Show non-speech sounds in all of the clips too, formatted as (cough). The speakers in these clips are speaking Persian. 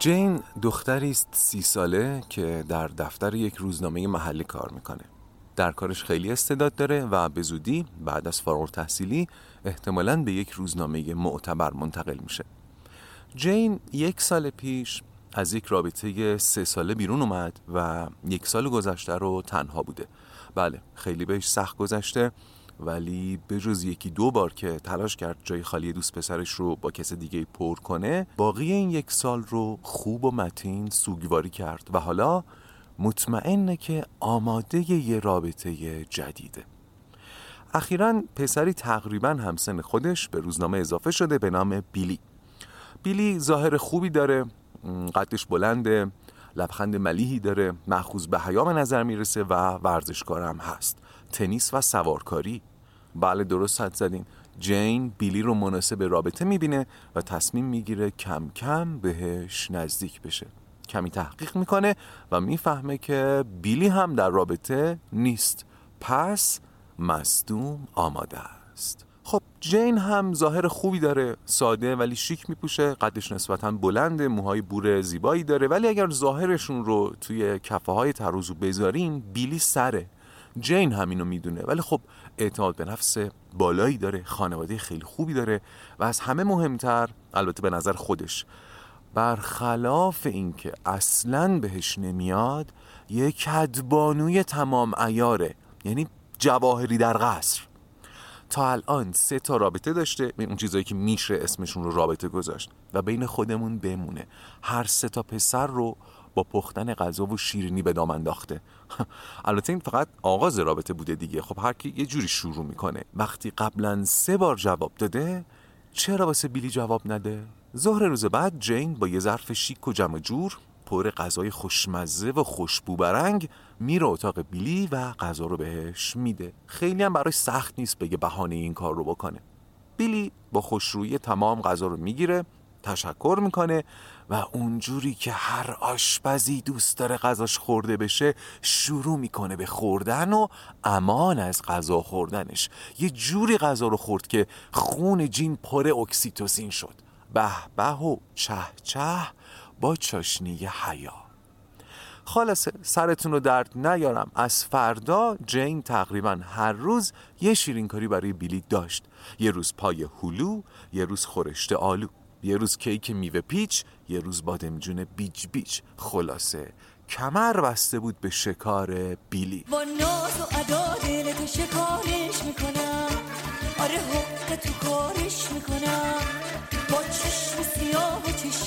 جین دختری است سی ساله که در دفتر یک روزنامه محلی کار می‌کنه. در کارش خیلی استعداد داره و به زودی بعد از فارغ تحصیلی احتمالاً به یک روزنامه معتبر منتقل میشه. جین یک سال پیش از یک رابطه سه ساله بیرون اومد و یک سال گذشته رو تنها بوده. بله خیلی بهش سخت گذشته. ولی به جز یکی دو بار که تلاش کرد جای خالی دوست پسرش رو با کس دیگه پر کنه باقی این یک سال رو خوب و متین سوگواری کرد و حالا مطمئنه که آماده یه رابطه جدیده. اخیرا پسری تقریبا همسن خودش به روزنامه اضافه شده به نام بیلی. بیلی ظاهر خوبی داره قدش بلنده لبخند ملیحی داره مخوض به حیا به نظر می‌رسه و ورزشکارم هست. تنیس و سوارکاری. بله درست حد زدین. جین بیلی رو مناسب رابطه می‌بینه و تصمیم می‌گیره کم کم بهش نزدیک بشه. کمی تحقیق می‌کنه و می‌فهمه که بیلی هم در رابطه نیست. پس مصدوم آماده است. خب جین هم ظاهر خوبی داره. ساده ولی شیک میپوشه. قدش نسبتا بلنده. موهای بور زیبایی داره. ولی اگر ظاهرشون رو توی کفه های ترازو بذارین بیلی سره. جین همینو می‌دونه. ولی خب اعتماد به نفس بالایی داره خانواده خیلی خوبی داره و از همه مهمتر البته به نظر خودش برخلاف اینکه اصلا بهش نمیاد یک کدبانوی تمام ایاره یعنی جواهری در قصر. تا الان سه تا رابطه داشته اون چیزایی که میشه اسمشون رو رابطه گذاشت و بین خودمون بمونه. هر سه تا پسر رو با پختن غذا و شیرینی به دام انداخته. (laughs) البته این فقط آغاز رابطه بوده دیگه. خب هر کی یه جوری شروع می‌کنه. وقتی قبلا سه بار جواب داده چرا واسه بیلی جواب نده؟ ظهر روز بعد جین با یه ظرف شیک و جمع جور پر غذای خوشمزه و خوشبو برنگ میره اتاق بیلی و غذا رو بهش میده. خیلی هم برای سخت نیست بگه بهانه این کار رو بکنه. بیلی با خوشرویی تمام غذا رو می‌گیره تشکر می‌کنه و اونجوری که هر آشپزی دوست داره غذاش خورده بشه شروع می‌کنه به خوردن و امان از غذا خوردنش. یه جوری غذا رو خورد که خون جین پر اکسیتوسین شد. به به و چه چه با چاشنی حیا. خلاصه سرتون رو درد نیارم. از فردا جین تقریبا هر روز یه شیرینکاری برای بیلی داشت. یه روز پای هلو یه روز خورشت آلو. یه روز کیک میوه پیچ یه روز بادمجون بیچ بیچ. خلاصه کمر بسته بود به شکار بیلی. با ناز و ادا دلتو شکارش می‌کنم. آره حق تو کارش می‌کنم. با چشم سیاه و چشمکم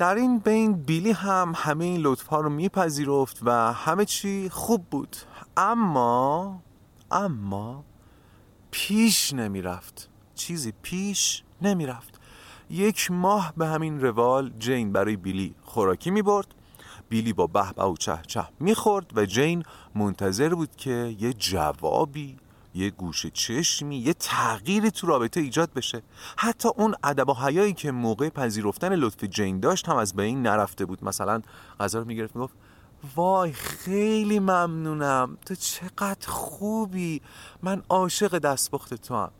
در این بین بیلی هم همه این لطفها رو میپذیرفت و همه چی خوب بود. اما اما پیش نمی‌رفت. چیزی پیش نمی‌رفت. یک ماه به همین روال جین برای بیلی خوراکی می‌برد. بیلی با به و چه چه می‌خورد و جین منتظر بود که یه جوابی یه گوش چشمی یه تغییری تو رابطه ایجاد بشه. حتی اون ادب و حیایی که موقع پذیرفتن لطف جین داشت هم از بین نرفته بود. مثلا غذا رو می‌گرفت می‌گفت وای خیلی ممنونم. تو چقدر خوبی. من عاشق دستپخت تو هم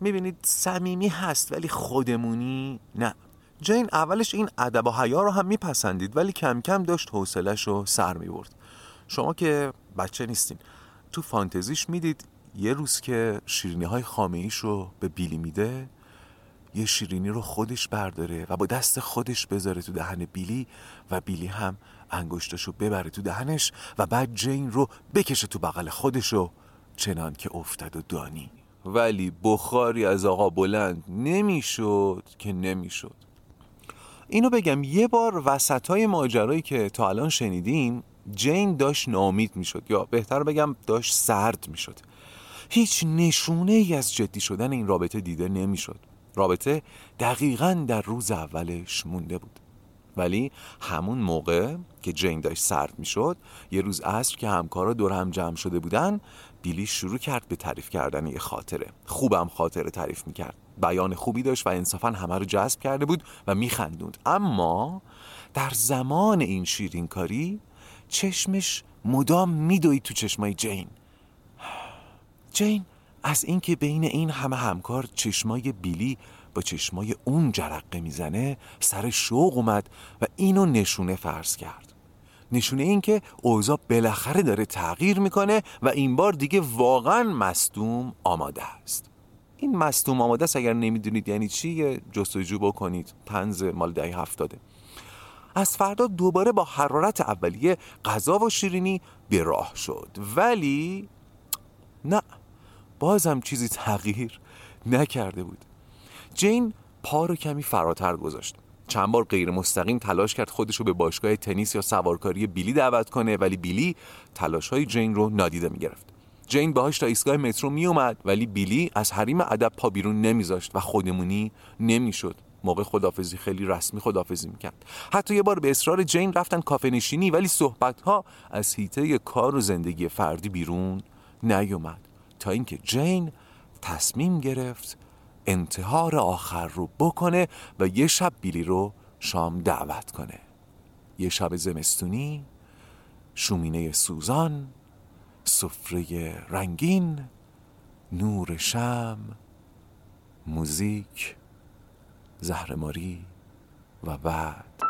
می‌بینید صمیمی هست ولی خودمونی نه. جین اولش این ادب و حیا رو هم میپسندید ولی کم کم داشت حوصلش رو سر می‌برد. شما که بچه نیستین. تو فانتزیش می‌دید یه روز که شیرینی های خامه رو به بیلی میده یه شیرینی رو خودش برداره و با دست خودش بذاره تو دهن بیلی و بیلی هم انگشتشو ببره تو دهنش و بعد جین رو بکشه تو بغل خودشو چنان که افتد و دانی. ولی بخاری از آقا بلند نمی‌شد که نمی‌شد. اینو بگم یه بار وسط های ماجرایی که تا الان شنیدیم جین داشت نامید می‌شد یا بهتر بگم داشت سرد می‌شد. هیچ نشونه ای از جدی شدن این رابطه دیده نمی‌شد. رابطه دقیقا در روز اولش مونده بود. ولی همون موقع که جین داشت سرد می‌شد یه روز عصر که همکارا دور هم جمع شده بودن بیلی شروع کرد به تعریف کردن یه خاطره. خوبم خاطره تعریف می‌کرد. بیان خوبی داشت و انصافا همه رو جذب کرده بود و میخندوند. اما در زمان این شیرین کاری چشمش مدام میدوید تو چشمای جین. جین از اینکه بین این همه همکار چشمای بیلی با چشمای اون جرقه می‌زنه سر شوق اومد و اینو نشونه فرض کرد. نشونه این که اوضاع بالاخره داره تغییر می‌کنه و این بار دیگه واقعا مصدوم آماده است. این مصدوم آماده است اگر نمی‌دونید یعنی چی جستجو بکنید. تنز مال دهی هفتاده. از فردا دوباره با حرارت اولیه غذا و شیرینی به راه شد. ولی نه. بازم چیزی تغییر نکرده بود. جین پا رو کمی فراتر گذاشت. چند بار غیر مستقیم تلاش کرد خودش رو به باشگاه تنیس یا سوارکاری بیلی دعوت کنه ولی بیلی تلاش های جین رو نادیده می‌گرفت. جین باهاش تا ایستگاه مترو می اومد ولی بیلی از حریم ادب پا بیرون نمیذاشت و خودمونی نمی‌شد. موقع خدافزی خیلی رسمی خدافزی می‌کرد. حتی یه بار به اصرار جین رفتن کافه نشینی ولی صحبت ها از هیته کار و زندگی فردی بیرون نیومد. تا اینکه جین تصمیم گرفت انتحار آخر رو بکنه و یه شب بیلی رو شام دعوت کنه. یه شب زمستونی شومینه سوزان سفره رنگین نور شم موزیک زهرماری و بعد.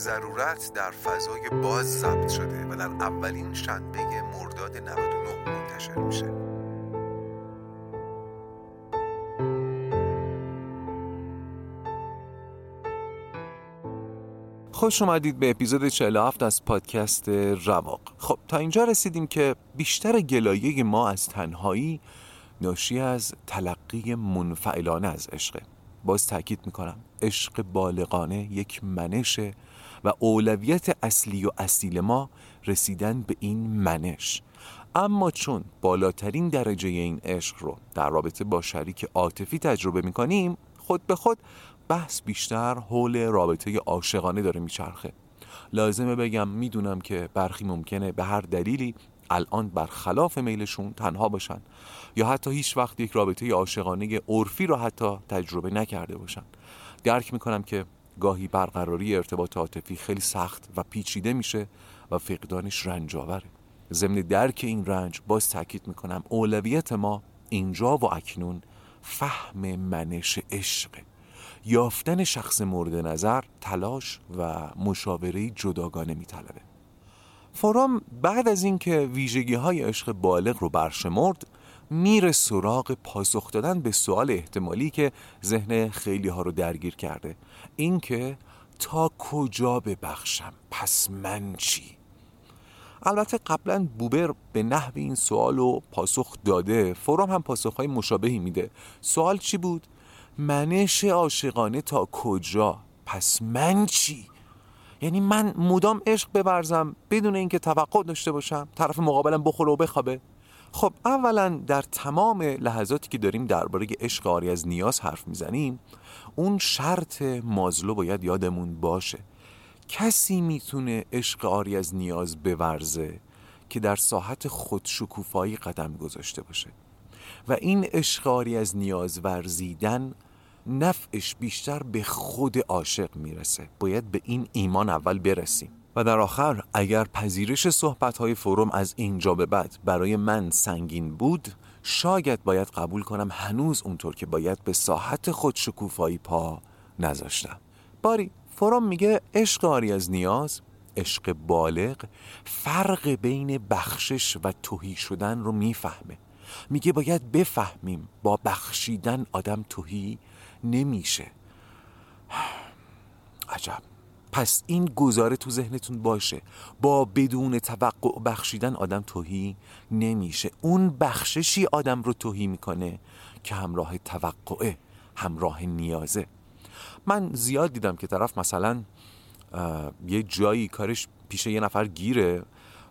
ضرورت در فضای باز ضبط شده و در اولین شنبه مرداد 99 منتشر میشه. خوش اومدید به اپیزود 47 از پادکست رواق. خب تا اینجا رسیدیم که بیشتر گلایه ما از تنهایی ناشی از تلقی منفعلانه از عشقه. باز تاکید می‌کنم عشق بالغانه یک منشه و اولویت اصلی و اصیل ما رسیدن به این منش. اما چون بالاترین درجه این عشق رو در رابطه با شریک عاطفی تجربه می‌کنیم خود به خود بحث بیشتر حول رابطه عاشقانه داره میچرخه. لازمه بگم می‌دونم که برخی ممکنه به هر دلیلی الان برخلاف میلشون تنها باشن یا حتی هیچ وقت یک رابطه عاشقانه عرفی رو حتی تجربه نکرده باشن. درک می‌کنم که گاهی برقراری ارتباط عاطفی خیلی سخت و پیچیده میشه و فقدانش رنج آوره. ضمن درک این رنج باز تاکید می‌کنم اولویت ما اینجا و اکنون فهم منش عشق یافتن شخص مورد نظر تلاش و مشاوره جداگانه میطلبه. فروم بعد از اینکه ویژگی های عشق بالغ رو برشمرد میره سراغ پاسخ دادن به سوال احتمالی که ذهن خیلی ها رو درگیر کرده. اینکه تا کجا ببخشم؟ پس من چی؟ البته قبلا بوبر به نحو این سوال رو پاسخ داده. فروم هم پاسخهای مشابهی میده. سوال چی بود؟ منش عاشقانه تا کجا؟ پس من چی؟ یعنی من مدام عشق ببرزم بدون اینکه توقع داشته باشم طرف مقابلم بخوره و بخوابه. خب اولا در تمام لحظاتی که داریم درباره عشق آری از نیاز حرف می‌زنیم اون شرط مازلو باید یادمون باشه. کسی می‌تونه عشق آری از نیاز بورزه که در ساحت خودشکوفایی قدم گذاشته باشه؟ و این عشق آری از نیاز ورزیدن نفعش بیشتر به خود عاشق می‌رسه. باید به این ایمان اول برسیم. و در آخر اگر پذیرش صحبت های فروم از اینجا به بعد برای من سنگین بود شاید باید قبول کنم هنوز اونطور که باید به ساحت خود شکوفایی پا نذاشتم. باری فروم میگه عشق آری از نیاز عشق بالغ فرق بین بخشش و توهی شدن رو می‌فهمه. میگه باید بفهمیم با بخشیدن آدم توهی نمیشه. (sighs) عجب. پس این گزاره تو ذهنتون باشه. با بدون توقع بخشیدن آدم توهی نمیشه. اون بخششی آدم رو توهی می‌کنه که همراه توقعه همراه نیازه. من زیاد دیدم که طرف مثلا یه جایی کارش پیش یه نفر گیره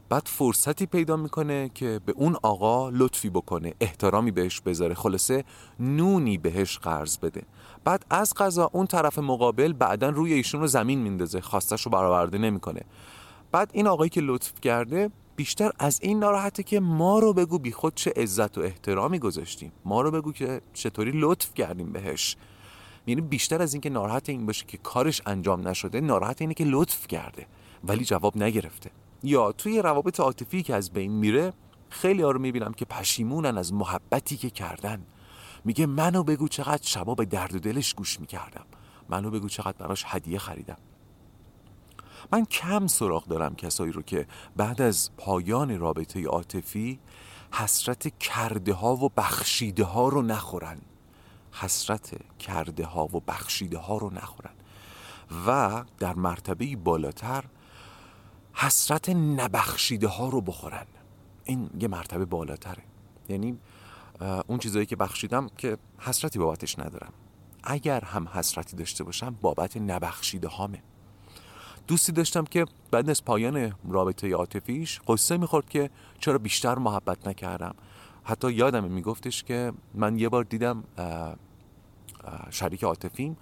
بعد فرصتی پیدا می‌کنه که به اون آقا لطفی بکنه احترامی بهش بذاره. خلاصه نونی بهش قرض بده. بعد از قضا اون طرف مقابل بعدا روی ایشون رو زمین میندازه خواستش رو برآورده نمی‌کنه. بعد این آقایی که لطف کرده بیشتر از این ناراحته که ما رو بگو بی خود چه عزت و احترامی گذاشتیم. ما رو بگو که چطوری لطف کردیم بهش. یعنی بیشتر از اینکه ناراحت این باشه که کارش انجام نشده ناراحت اینه که لطف کرده ولی جواب نگرفته. یا توی روابط عاطفی که از بین میره خیلی ها رو می‌بینم که پشیمونن از محبتی که کردن. میگه منو بگو چقدر شبا به درد و دلش گوش می‌کردم. منو بگو چقدر براش هدیه خریدم. من کم سراغ دارم کسایی رو که بعد از پایان رابطه عاطفی حسرت کرده ها و بخشیده ها رو نخورن. حسرت کرده ها و بخشیده ها رو نخورن. و در مرتبه بالاتر حسرت نبخشیده ها رو بخورن. این یه مرتبه بالاتره. یعنی اون چیزایی که بخشیدم که حسرتی بابتش ندارم. اگر هم حسرتی داشته باشم بابت نبخشیده هامه دوستی داشتم که بعد از پایان رابطه عاطفیش قصه می‌خورد که چرا بیشتر محبت نکردم. حتی یادم میگفتش که من یه بار دیدم شریک عاطفیم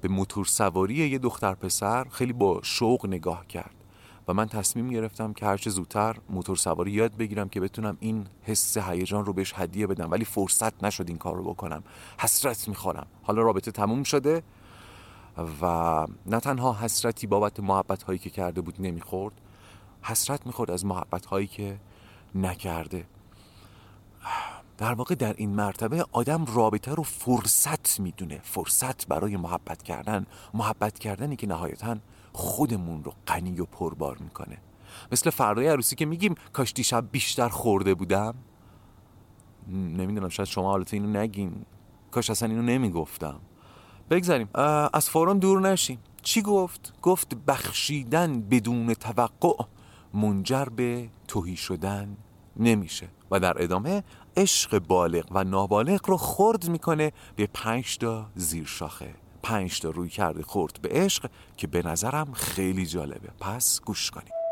به موتور سواری یه دختر پسر خیلی با شوق نگاه کرد. و من تصمیم گرفتم که هرچه زودتر موتور سواری یاد بگیرم که بتونم این حس هیجان رو بهش هدیه بدم. ولی فرصت نشد این کار رو بکنم. حسرت می‌خورم. حالا رابطه تموم شده و نه تنها حسرتی بابت محبت هایی که کرده بود نمی‌خورد حسرت می‌خورد از محبت هایی که نکرده. در واقع در این مرتبه آدم رابطه رو فرصت می‌دونه. فرصت برای محبت کردن. محبت کردنی که نهایتا خودمون رو غنی و پربار می‌کنه. مثل فردای عروسی که میگیم کاش دیشب بیشتر خورده بودم. نمی‌دونم شاید شما حالت اینو نگین. کاش اصلا اینو نمی‌گفتم. بگذاریم. از فوران دور نشیم. چی گفت؟ گفت بخشیدن بدون توقع منجر به توهی شدن نمیشه و در ادامه عشق بالغ و نابالغ رو خرد می‌کنه به پنج تا زیر شاخه پنج تا روی کرده خورد به عشق که به نظرم خیلی جالبه. پس گوش کنیم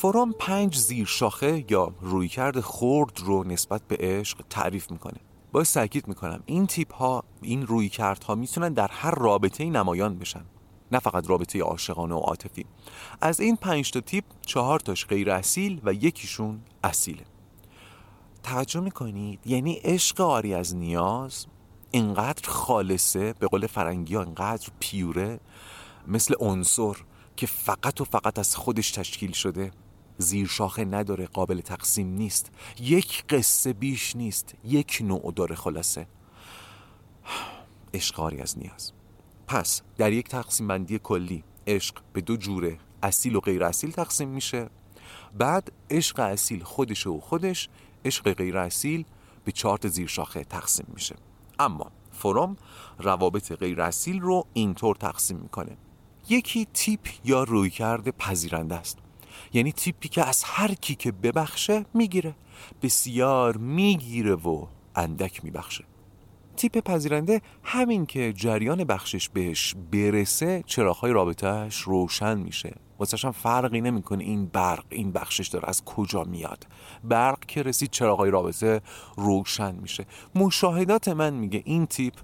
فروم پنج زیر شاخه یا رویکرد خرد رو نسبت به عشق تعریف می‌کنه. باید تاکید می‌کنم. این تیپ ها این رویکردها می‌تونن در هر رابطه نمایان بشن. نه فقط رابطه عاشقانه و عاطفی. از این پنج تا تیپ چهار تاش غیر اصیل و یکیشون اصیله. توجه می‌کنید؟ یعنی عشق آری از نیاز اینقدر خالصه به قول فرنگی ها اینقدر پیوره مثل عنصر که فقط و فقط از خودش تشکیل شده. زیر شاخه نداره قابل تقسیم نیست. یک قصه بیش نیست یک نوع داره خلاصه. عشقاری از نیاز. پس در یک تقسیم بندی کلی عشق به دو جوره اصیل و غیر اصیل تقسیم میشه. بعد عشق اصیل خودش و خودش عشق غیر اصیل به چارت زیر شاخه تقسیم میشه. اما فروم روابط غیر اصیل رو اینطور تقسیم می‌کنه. یکی تیپ یا رویکرد پذیرنده است. یعنی تیپی که از هر کی که ببخشه می‌گیره. بسیار می‌گیره و اندک میبخشه. تیپ پذیرنده همین که جریان بخشش بهش برسه چراغهای رابطهش روشن میشه. واسه هم فرقی نمی‌کنه این برق این بخشش داره از کجا میاد. برق که رسید چراغهای رابطه روشن میشه. مشاهدات من میگه این تیپ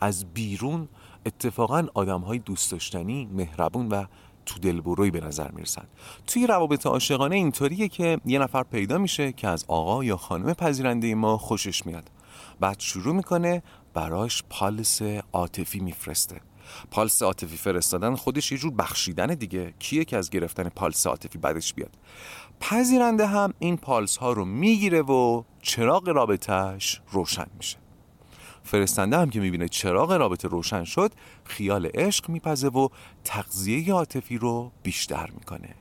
از بیرون اتفاقا آدم های دوست داشتنی مهربون و تو دلبروی به نظر می‌رسن توی روابط عاشقانه اینطوریه که یه نفر پیدا میشه که از آقا یا خانم پذیرنده ما خوشش میاد. بعد شروع می‌کنه براش پالس عاطفی میفرسته. پالس عاطفی فرستادن خودش یه جور بخشیدن دیگه. کیه که از گرفتن پالس عاطفی بعدش بیاد؟ پذیرنده هم این پالس ها رو می‌گیره و چراغ رابطهش روشن میشه. فرستنده هم که می‌بینه چراغ رابطه روشن شد خیال عشق میپزه و تغذیه عاطفی رو بیشتر می‌کنه.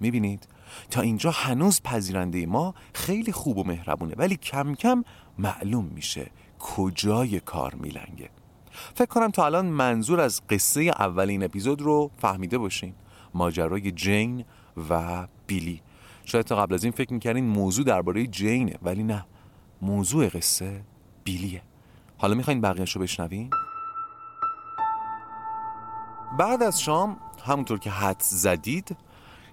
می‌بینید؟ تا اینجا هنوز پذیرنده ما خیلی خوب و مهربونه ولی کم کم معلوم میشه کجای کار میلنگه. فکر کنم تا الان منظور از قصه اولین اپیزود رو فهمیده باشین. ماجرای جین و بیلی. شاید تا قبل از این فکر می‌کردین موضوع درباره جینه ولی نه. موضوع قصه بیلیه. حالا می‌خواین بقیهش رو بشنوین؟ بعد از شام همونطور که حد زدید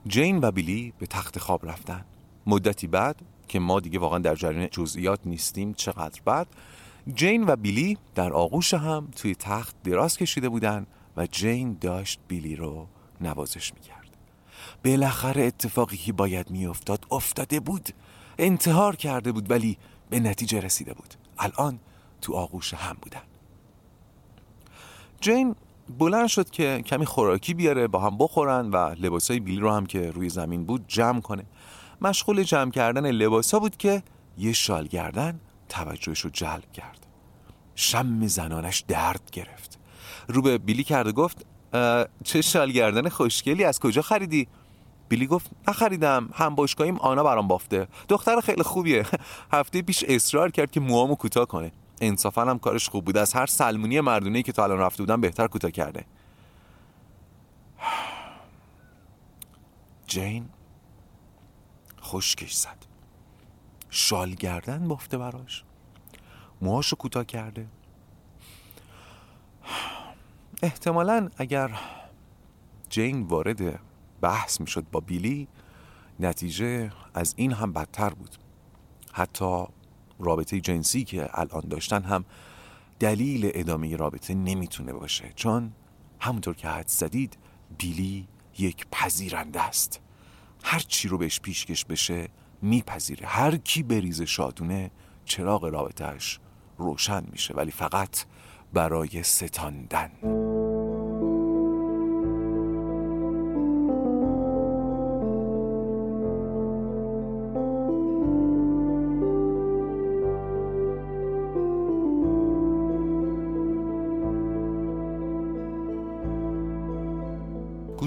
جین و بیلی به تخت خواب رفتن. مدتی بعد که ما دیگه واقعا در جریان جزئیات نیستیم چقدر بعد جین و بیلی در آغوش هم توی تخت دراز کشیده بودن و جین داشت بیلی رو نوازش می‌کرد. بالاخره اتفاقی که باید میافتاد افتاده بود. انتحار کرده بود ولی به نتیجه رسیده بود. الان تو آغوش هم بودن. جین بلند شد که کمی خوراکی بیاره با هم بخورن و لباسای بیلی رو هم که روی زمین بود جمع کنه. مشغول جمع کردن لباسا بود که یه شال گردن توجهش رو جلب کرد. شم زنانش درد گرفت. رو به بیلی کرد و گفت چه شال گردن خوشگلی از کجا خریدی؟ بیلی گفت نخریدم هم باشگاهیم آنا برام بافته. دختر خیلی خوبیه. (laughs) هفته پیش اصرار کرد که موامو کوتاه کنه. انصافا هم کارش خوب بود. از هر سلمونی مردونه که تا الان رفته بودن بهتر کوتاه کرده. جین خشکش زد. شال گردن بافته براش. موهاشو کوتاه کرده. احتمالا اگر جین وارد بحث می‌شد با بیلی نتیجه از این هم بدتر بود. حتی رابطه جنسی که الان داشتن هم دلیل ادامه رابطه نمی‌تونه باشه. چون همونطور که حد زدید بیلی یک پذیرنده است. هر چی رو بهش پیشکش بشه میپذیره. هر کی بریز شادونه چراغ رابطهش روشن میشه. ولی فقط برای ستاندن.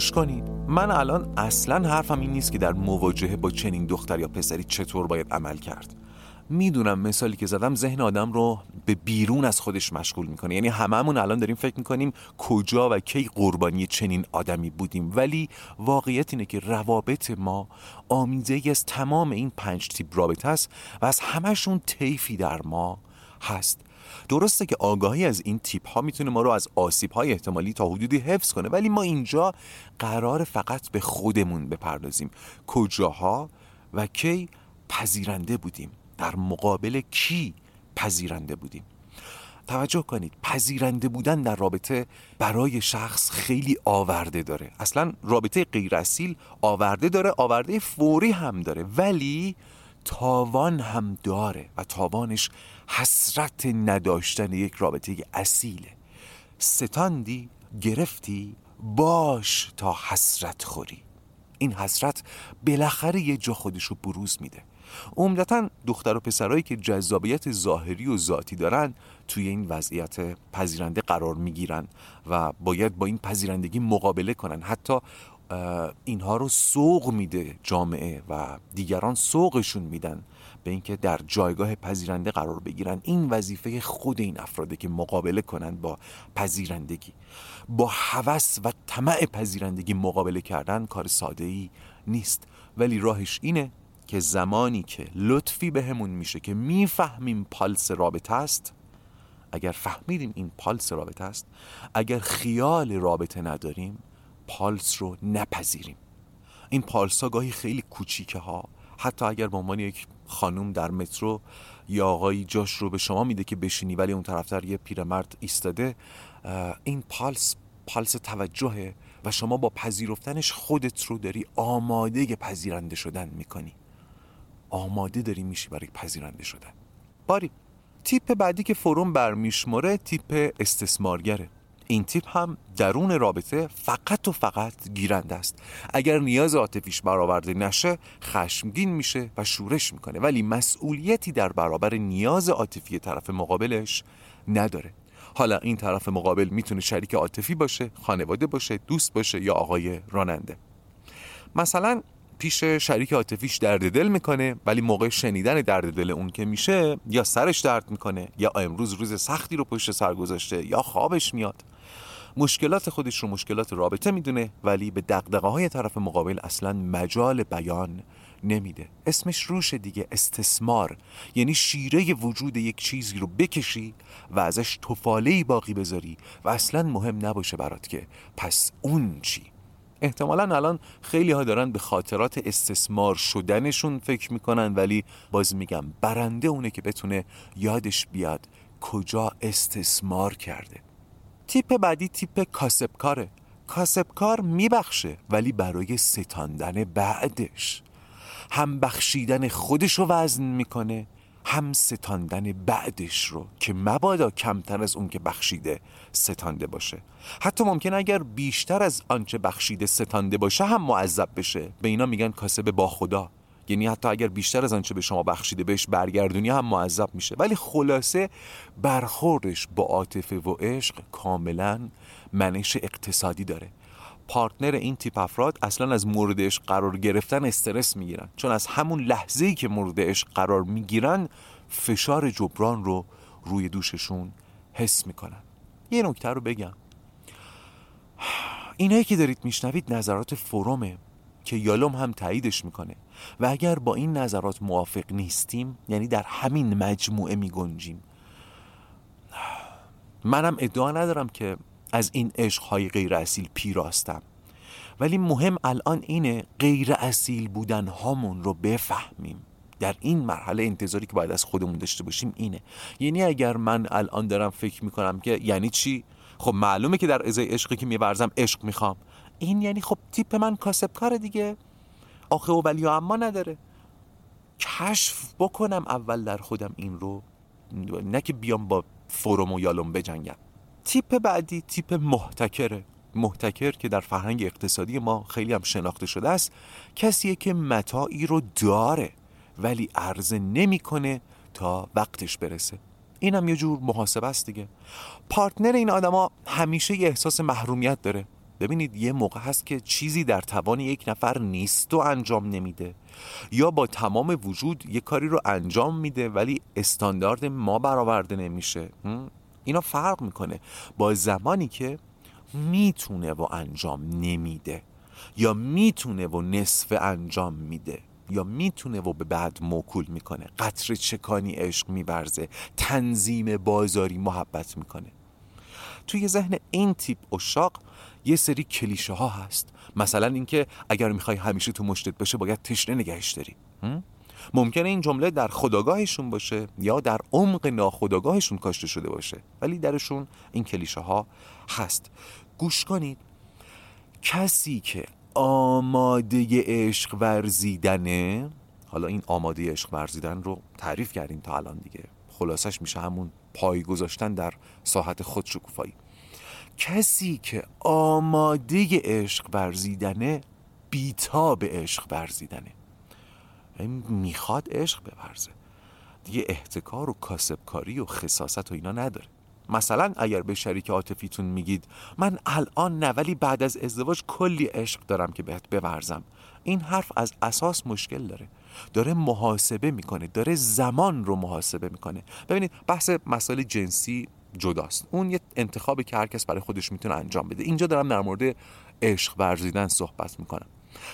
گوش کنید. من الان اصلا حرفم این نیست که در مواجهه با چنین دختر یا پسری چطور باید عمل کرد. می‌دونم مثالی که زدم ذهن آدم رو به بیرون از خودش مشغول می‌کنه. یعنی هممون الان داریم فکر می‌کنیم کجا و کی قربانی چنین آدمی بودیم. ولی واقعیت اینه که روابط ما آمیزه از تمام این پنج تیپ رابطه است و از همشون طیفی در ما هست. درسته که آگاهی از این تیپ ها می‌تونه ما رو از آسیب های احتمالی تا حدودی حفظ کنه ولی ما اینجا قرار فقط به خودمون بپردازیم. کجاها و کی پذیرنده بودیم؟ در مقابل کی پذیرنده بودیم؟ توجه کنید پذیرنده بودن در رابطه برای شخص خیلی آورده داره. اصلا رابطه غیر اصیل آورده داره آورده فوری هم داره ولی تاوان هم داره و تاوانش حسرت نداشتن یک رابطه اصیله ستاندی گرفتی باش تا حسرت خوری. این حسرت بالاخره یه جا خودش رو بروز میده. عمدتا دختر و پسرهایی که جذابیت ظاهری و ذاتی دارن توی این وضعیت پذیرنده قرار می‌گیرن و باید با این پذیرندگی مقابله کنن. حتی اینها رو سوق میده جامعه و دیگران سوقشون میدن. به اینکه در جایگاه پذیرنده قرار بگیرن این وظیفه خود این افراده که مقابله کنند با پذیرندگی. با هوس و طمع پذیرندگی مقابله کردن کار ساده ای نیست. ولی راهش اینه که زمانی که لطفی بهمون میشه که می‌فهمیم پالس رابطه است اگر فهمیدیم این پالس رابطه است اگر خیال رابطه نداریم پالس رو نپذیریم. این پالس ها گاهی خیلی کوچیکه ها حتی اگر به عنوان یک خانوم در مترو یا آقایی جاش رو به شما میده که بشینی ولی اون طرفتر یه پیرمرد ایستاده. این پالس پالس توجهه و شما با پذیرفتنش خودت رو داری آماده پذیرنده شدن می‌کنی. آماده داری میشی برای پذیرنده شدن. باری تیپ بعدی که فروم برمیشماره تیپ استثمارگره. این تیپ هم درون رابطه فقط و فقط گیرنده است. اگر نیاز عاطفیش برآورده نشه خشمگین میشه و شورش می‌کنه. ولی مسئولیتی در برابر نیاز عاطفی طرف مقابلش نداره. حالا این طرف مقابل می‌تونه شریک عاطفی باشه خانواده باشه دوست باشه یا آقای راننده. مثلا پیش شریک عاطفیش درد دل می‌کنه ولی موقع شنیدن درد دل اون که میشه یا سرش درد می‌کنه یا امروز روز سختی رو پشت سر گذاشته یا خوابش میاد. مشکلات خودش رو مشکلات رابطه می‌دونه ولی به دقدقه های طرف مقابل اصلا مجال بیان نمیده. اسمش روش دیگه استثمار. یعنی شیره وجود یک چیزی رو بکشی و ازش تفاله باقی بذاری و اصلا مهم نباشه برات که پس اون چی؟ احتمالا الان خیلی ها دارن به خاطرات استثمار شدنشون فکر می‌کنن ولی باز میگم برنده اونه که بتونه یادش بیاد کجا استثمار کرده. تیپ بعدی تیپ کاسبکاره. کاسبکار میبخشه ولی برای ستاندن بعدش. هم بخشیدن خودش رو وزن می‌کنه هم ستاندن بعدش رو که مبادا کمتر از اون که بخشیده ستانده باشه. حتی ممکن اگر بیشتر از آنچه بخشیده ستانده باشه هم معذب بشه. به اینا میگن کاسب با خدا. یعنی حتی اگر بیشتر از آنچه به شما بخشیده بهش برگردونی هم معذب میشه. ولی خلاصه برخوردش با عاطفه و عشق کاملا منش اقتصادی داره. پارتنر این تیپ افراد اصلا از مورد عشق قرار گرفتن استرس می‌گیرن. چون از همون لحظه ای که مورد عشق قرار می‌گیرن فشار جبران رو روی دوششون حس می‌کنن. یه نکته رو بگم. اینایی که دارید میشنوید نظرات فرومه که یالوم هم تاییدش می‌کنه. و اگر با این نظرات موافق نیستیم یعنی در همین مجموعه میگنجیم. منم ادعا ندارم که از این عشقهای غیر اصیل پیراستم. ولی مهم الان اینه غیر اصیل بودن هامون رو بفهمیم. در این مرحله انتظاری که باید از خودمون داشته باشیم اینه. یعنی اگر من الان دارم فکر می‌کنم که یعنی چی؟ خب معلومه که در ازای عشقی که میورزم عشق می‌خوام. این یعنی خب تیپ من کاسب کار دیگه. آخه و ولی اما نداره. کشف بکنم اول در خودم این رو. نه که بیام با فروم و یالوم بجنگم. تیپ بعدی تیپ محتکره. محتکر که در فرهنگ اقتصادی ما خیلی هم شناخته شده است. کسیه که متاعی رو داره ولی عرضه نمی‌کنه تا وقتش برسه. این هم یه جور محاسبه است دیگه. پارتنر این آدما همیشه یه احساس محرومیت داره. ببینید یه موقع هست که چیزی در توان یک نفر نیست و انجام نمیده. یا با تمام وجود یه کاری رو انجام میده ولی استاندارد ما برآورده نمیشه. اینا فرق می‌کنه با زمانی که می‌تونه و انجام نمیده یا می‌تونه و نصف انجام میده یا می‌تونه و به بعد موکول می‌کنه. قطر چکانی عشق میورزه. تنظیم بازاری محبت می‌کنه. توی ذهن این تیپ اشاق یه سری کلیشه ها هست. مثلا اینکه اگر می‌خوای همیشه تو مشتت بشه باید تشنه نگهش داری. ممکنه این جمله در خداگاهشون باشه یا در عمق ناخداگاهشون کاشته شده باشه ولی درشون این کلیشه ها هست. گوش کنید. کسی که آماده عشق ورزیدنه حالا این آماده عشق ورزیدن رو تعریف کردیم تا الان دیگه. خلاصش میشه همون پای گذاشتن در ساحت خود شکوفایی. کسی که آماده عشق ورزیدنه بیتاب عشق ورزیدنه. می‌خواد عشق بورزه. دیگه احتکار و کاسبکاری و خصاصت و اینا نداره. مثلا اگر به شریک عاطفیتون میگید من الان نه ولی بعد از ازدواج کلی عشق دارم که بهت بورزم. این حرف از اساس مشکل داره. داره محاسبه می‌کنه داره زمان رو محاسبه می‌کنه. ببینید بحث مسائل جنسی جداست. اون یه انتخابی که هر کس برای خودش می‌تونه انجام بده. اینجا دارم در مورد عشق ورزیدن صحبت می‌کنم.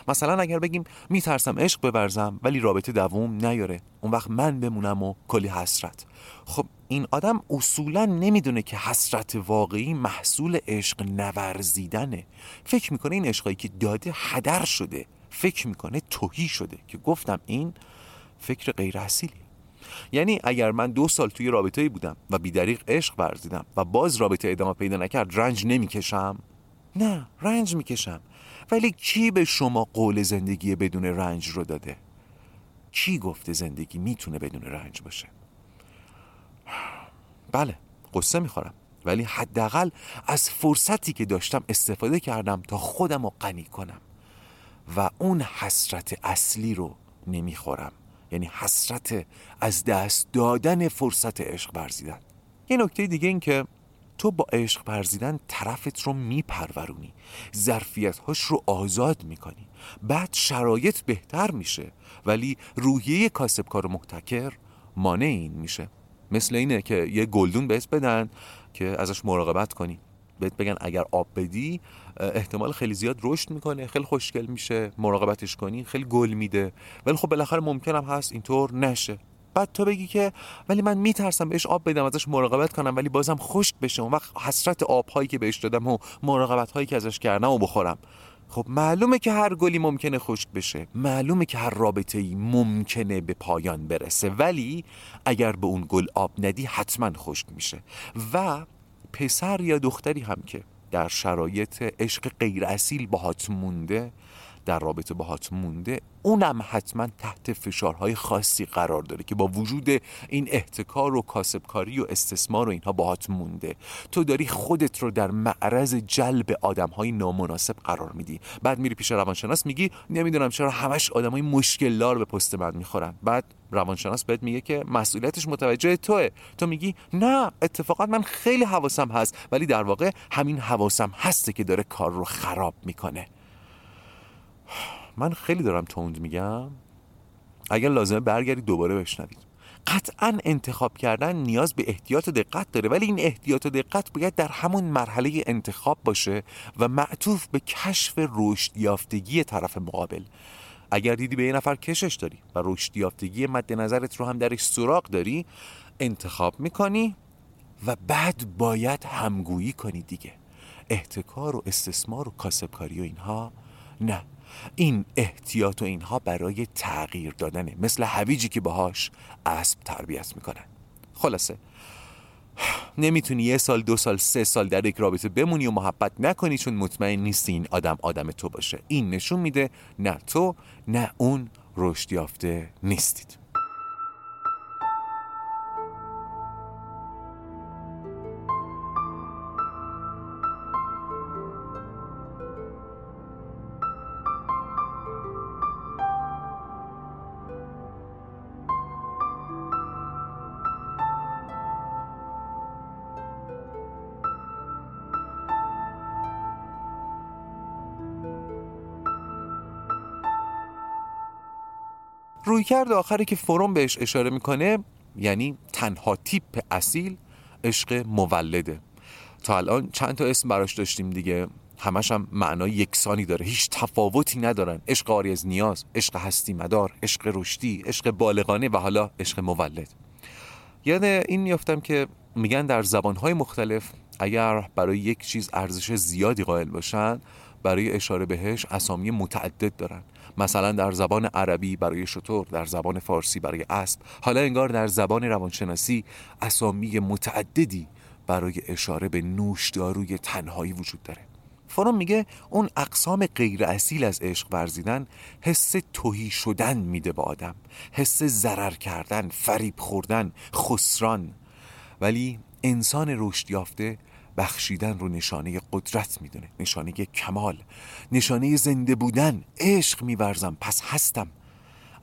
مثلا اگر بگیم میترسم عشق بورزم ولی رابطه دووم نیاره. اون وقت من بمونم و کلی حسرت. خب این آدم اصولا نمی‌دونه که حسرت واقعی محصول عشق نورزیدنه. فکر می‌کنه این عشقایی که داده هدر شده. فکر می‌کنه توهی شده که گفتم این فکر غیر اصیلی یعنی اگر من دو سال توی رابطه بودم و بیدریق عشق ورزیدم و باز رابطه ادامه پیدا نکرد رنج نمی‌کشم؟ نه رنج می‌کشم. ولی کی به شما قول زندگی بدون رنج رو داده؟ کی گفته زندگی می‌تونه بدون رنج باشه؟ بله قصه می‌خورم. ولی حداقل از فرصتی که داشتم استفاده کردم تا خودم رو غنی کنم. و اون حسرت اصلی رو نمی‌خورم. یعنی حسرت از دست دادن فرصت عشق ورزیدن یه نکته دیگه این که تو با عشق ورزیدن طرفت رو میپرورونی. ظرفیت هاش رو آزاد می‌کنی. بعد شرایط بهتر میشه. ولی روحیه کاسبکار محتکر مانع این میشه. مثل اینه که یه گلدون بهت بدن که ازش مراقبت کنی. بهت بگن اگر آب بدی احتمال خیلی زیاد رشد می‌کنه خیلی خوشگل میشه مراقبتش کنی خیلی گل میده. ولی خب بالاخره ممکنم هست اینطور نشه. بعد تو بگی که ولی من میترسم بهش آب بدم ازش مراقبت کنم ولی بازم خشک بشه. اون وقت حسرت آبهایی که بهش دادم و مراقبت هایی که ازش کردم و بخورم. خب معلومه که هر گلی ممکنه خشک بشه. معلومه که هر رابطه ای ممکنه به پایان برسه. ولی اگر به اون گل آب ندی حتما خشک میشه. و پسر یا دختری هم که در شرایط عشق غیر اصیل باهات مونده در رابطه باهات مونده اونم حتما تحت فشارهای خاصی قرار داره که با وجود این احتکار و کاسبکاری و استثمار و اینها باهات مونده. تو داری خودت رو در معرض جلب آدمهای نامناسب قرار میدی. بعد میری پیش روانشناس میگی نمی‌دونم چرا همش آدمای مشکلدار به پست من می‌خورن. بعد روانشناس بهت میگه که مسئولیتش متوجه توه. تو میگی نه اتفاقا من خیلی حواسم هست ولی در واقع همین حواسم هسته که داره کار رو خراب می‌کنه. من خیلی دارم توند میگم. اگر لازمه برگردید دوباره بشنوید. قطعا انتخاب کردن نیاز به احتیاط و دقت داره ولی این احتیاط و دقت باید در همون مرحله انتخاب باشه و معطوف به کشف رشد یافتگی طرف مقابل. اگر دیدی به یه نفر کشش داری و رشد یافتگی مد نظرت رو هم درش سراغ داری انتخاب می‌کنی و بعد باید همگویی کنی دیگه. احتکار و استثمار و کاسبکاری و اینها نه. این احتیاط و اینها برای تغییر دادنه مثل هویجی که باهاش اسب تربیت می‌کنن. خلاصه نمی‌تونی یه سال دو سال سه سال در یک رابطه بمونی و محبت نکنی چون مطمئن نیستی این آدم آدم تو باشه. این نشون میده نه تو نه اون رشد یافته نیستید. رویکرد آخری که فروم بهش اشاره می‌کنه یعنی تنها تیپ اصیل عشق مولده. تا الان چند تا اسم براش داشتیم دیگه. همش هم معنای یکسانی داره. هیچ تفاوتی ندارن. عشق آری از نیاز عشق هستی مدار عشق رشدی عشق بالغانه و حالا عشق مولد. یاد این میافتم که میگن در زبانهای مختلف اگر برای یک چیز ارزش زیادی قائل باشن برای اشاره بهش اسامی متعدد دارن. مثلا در زبان عربی برای شطور در زبان فارسی برای اسب حالا انگار در زبان روانشناسی اسامی متعددی برای اشاره به نوشداروی تنهایی وجود داره. فروم میگه اون اقسام غیر اصیل از عشق ورزیدن حس توهی شدن میده به آدم حس ضرر کردن فریب خوردن خسران. ولی انسان رشد یافته بخشیدن رو نشانه قدرت می‌دونه نشانه کمال نشانه زنده بودن. عشق میورزم پس هستم.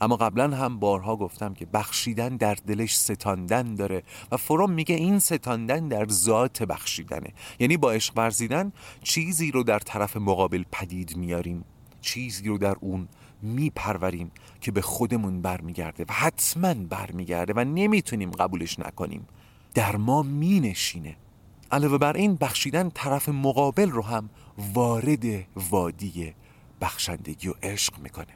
اما قبلا هم بارها گفتم که بخشیدن در دلش ستاندن داره و فروم میگه این ستاندن در ذات بخشیدنه. یعنی با عشق ورزیدن چیزی رو در طرف مقابل پدید میاریم چیزی رو در اون میپروریم که به خودمون برمیگرده و حتما برمیگرده و نمی‌تونیم قبولش نکنیم. در ما مینشینه. علاوه بر این بخشیدن طرف مقابل رو هم وارد وادی بخشندگی و عشق می‌کنه.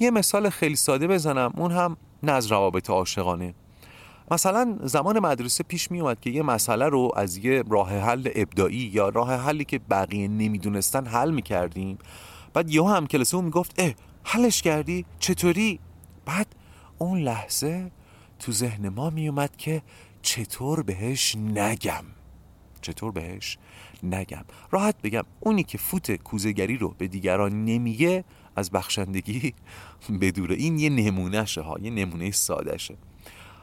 یه مثال خیلی ساده بزنم اون هم نه از روابط عاشقانه. مثلا زمان مدرسه پیش می اومد که یه مسئله رو از یه راه حل ابداعی یا راه حلی که بقیه نمی‌دونستن حل می‌کردیم. بعد یه هم کلاسه اون می‌گفت اه حلش کردی؟ چطوری؟ بعد اون لحظه تو ذهن ما می اومد که چطور بهش نگم. چطور بهش نگم؟ راحت بگم اونی که فوت کوزگری رو به دیگران نمیگه از بخشندگی (laughs) بدوره. این یه نمونه ها یه نمونه ساده شه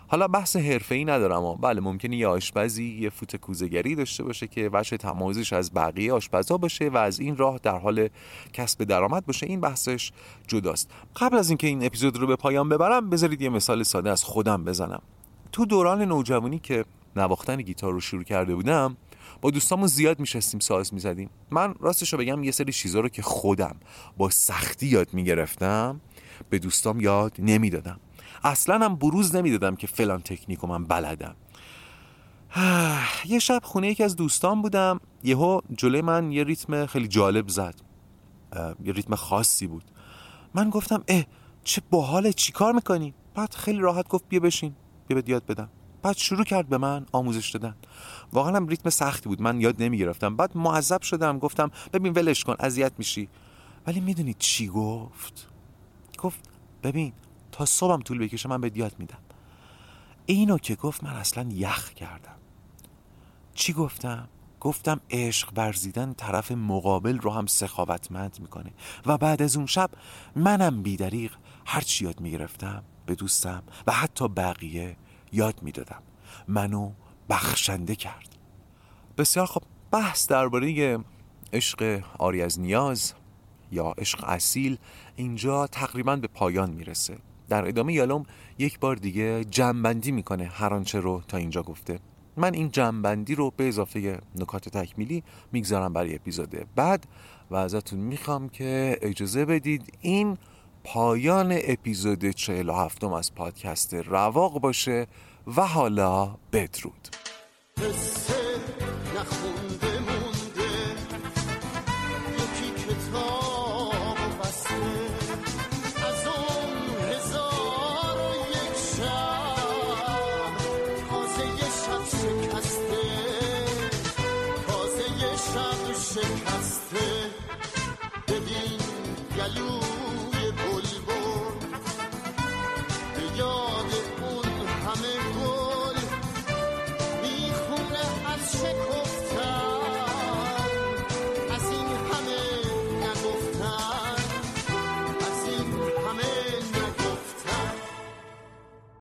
حالا بحث ای ندارم و بله ممکنه یه آشپزی یه فوت کوزگری داشته باشه که وجه تمایزش از بقیه آشپزا باشه و از این راه در حال کسب درآمد باشه. این بحثش جداست. قبل از اینکه این اپیزود رو به پایان ببرم بذارید یه مثال ساده از خودم بزنم. تو دوران نوجوانی که نواختن گیتار رو شروع کرده بودم با دوستامون زیاد میشستیم ساز می‌زدیم. من راستش رو بگم یه سری چیزا رو که خودم با سختی یاد می‌گرفتم به دوستام یاد نمی‌دادم. اصلا هم بروز نمی‌دادم که فلان تکنیک من بلدم. (sighs) یه شب خونه یکی از دوستان بودم. یهو جلوی من یه ریتم خیلی جالب زد. یه ریتم خاصی بود. من گفتم اه چه باحال چیکار می‌کنی؟ بعد خیلی راحت گفت بیا بشین بیا یاد بدم. بعد شروع کرد به من آموزش دادن. واقعا هم ریتم سختی بود. من یاد نمی‌گرفتم. بعد معذب شدم. گفتم ببین ولش کن. اذیت میشی. ولی می‌دونی چی گفت؟ گفت ببین تا صبحم طول بکشه من به یاد میدم. اینو که گفت من اصلا یخ کردم. چی گفتم؟ گفتم عشق ورزیدن طرف مقابل رو هم سخاوتمند می‌کنه. و بعد از اون شب منم بیدریق هر چی یاد می‌گرفتم به دوستم و حتی بقیه یاد می‌دادم. منو بخشنده کرد. بسیار خب بحث درباره عشق آری از نیاز یا عشق اصیل اینجا تقریبا به پایان می‌رسه. در ادامه یالوم یک بار دیگه جمعبندی می‌کنه هر آنچه رو تا اینجا گفته. من این جمعبندی رو به اضافه نکات تکمیلی می‌گذارم برای اپیزود بعد و ازتون می‌خوام که اجازه بدید این پایان اپیزود 47 از پادکست رواق باشه و حالا بدرود.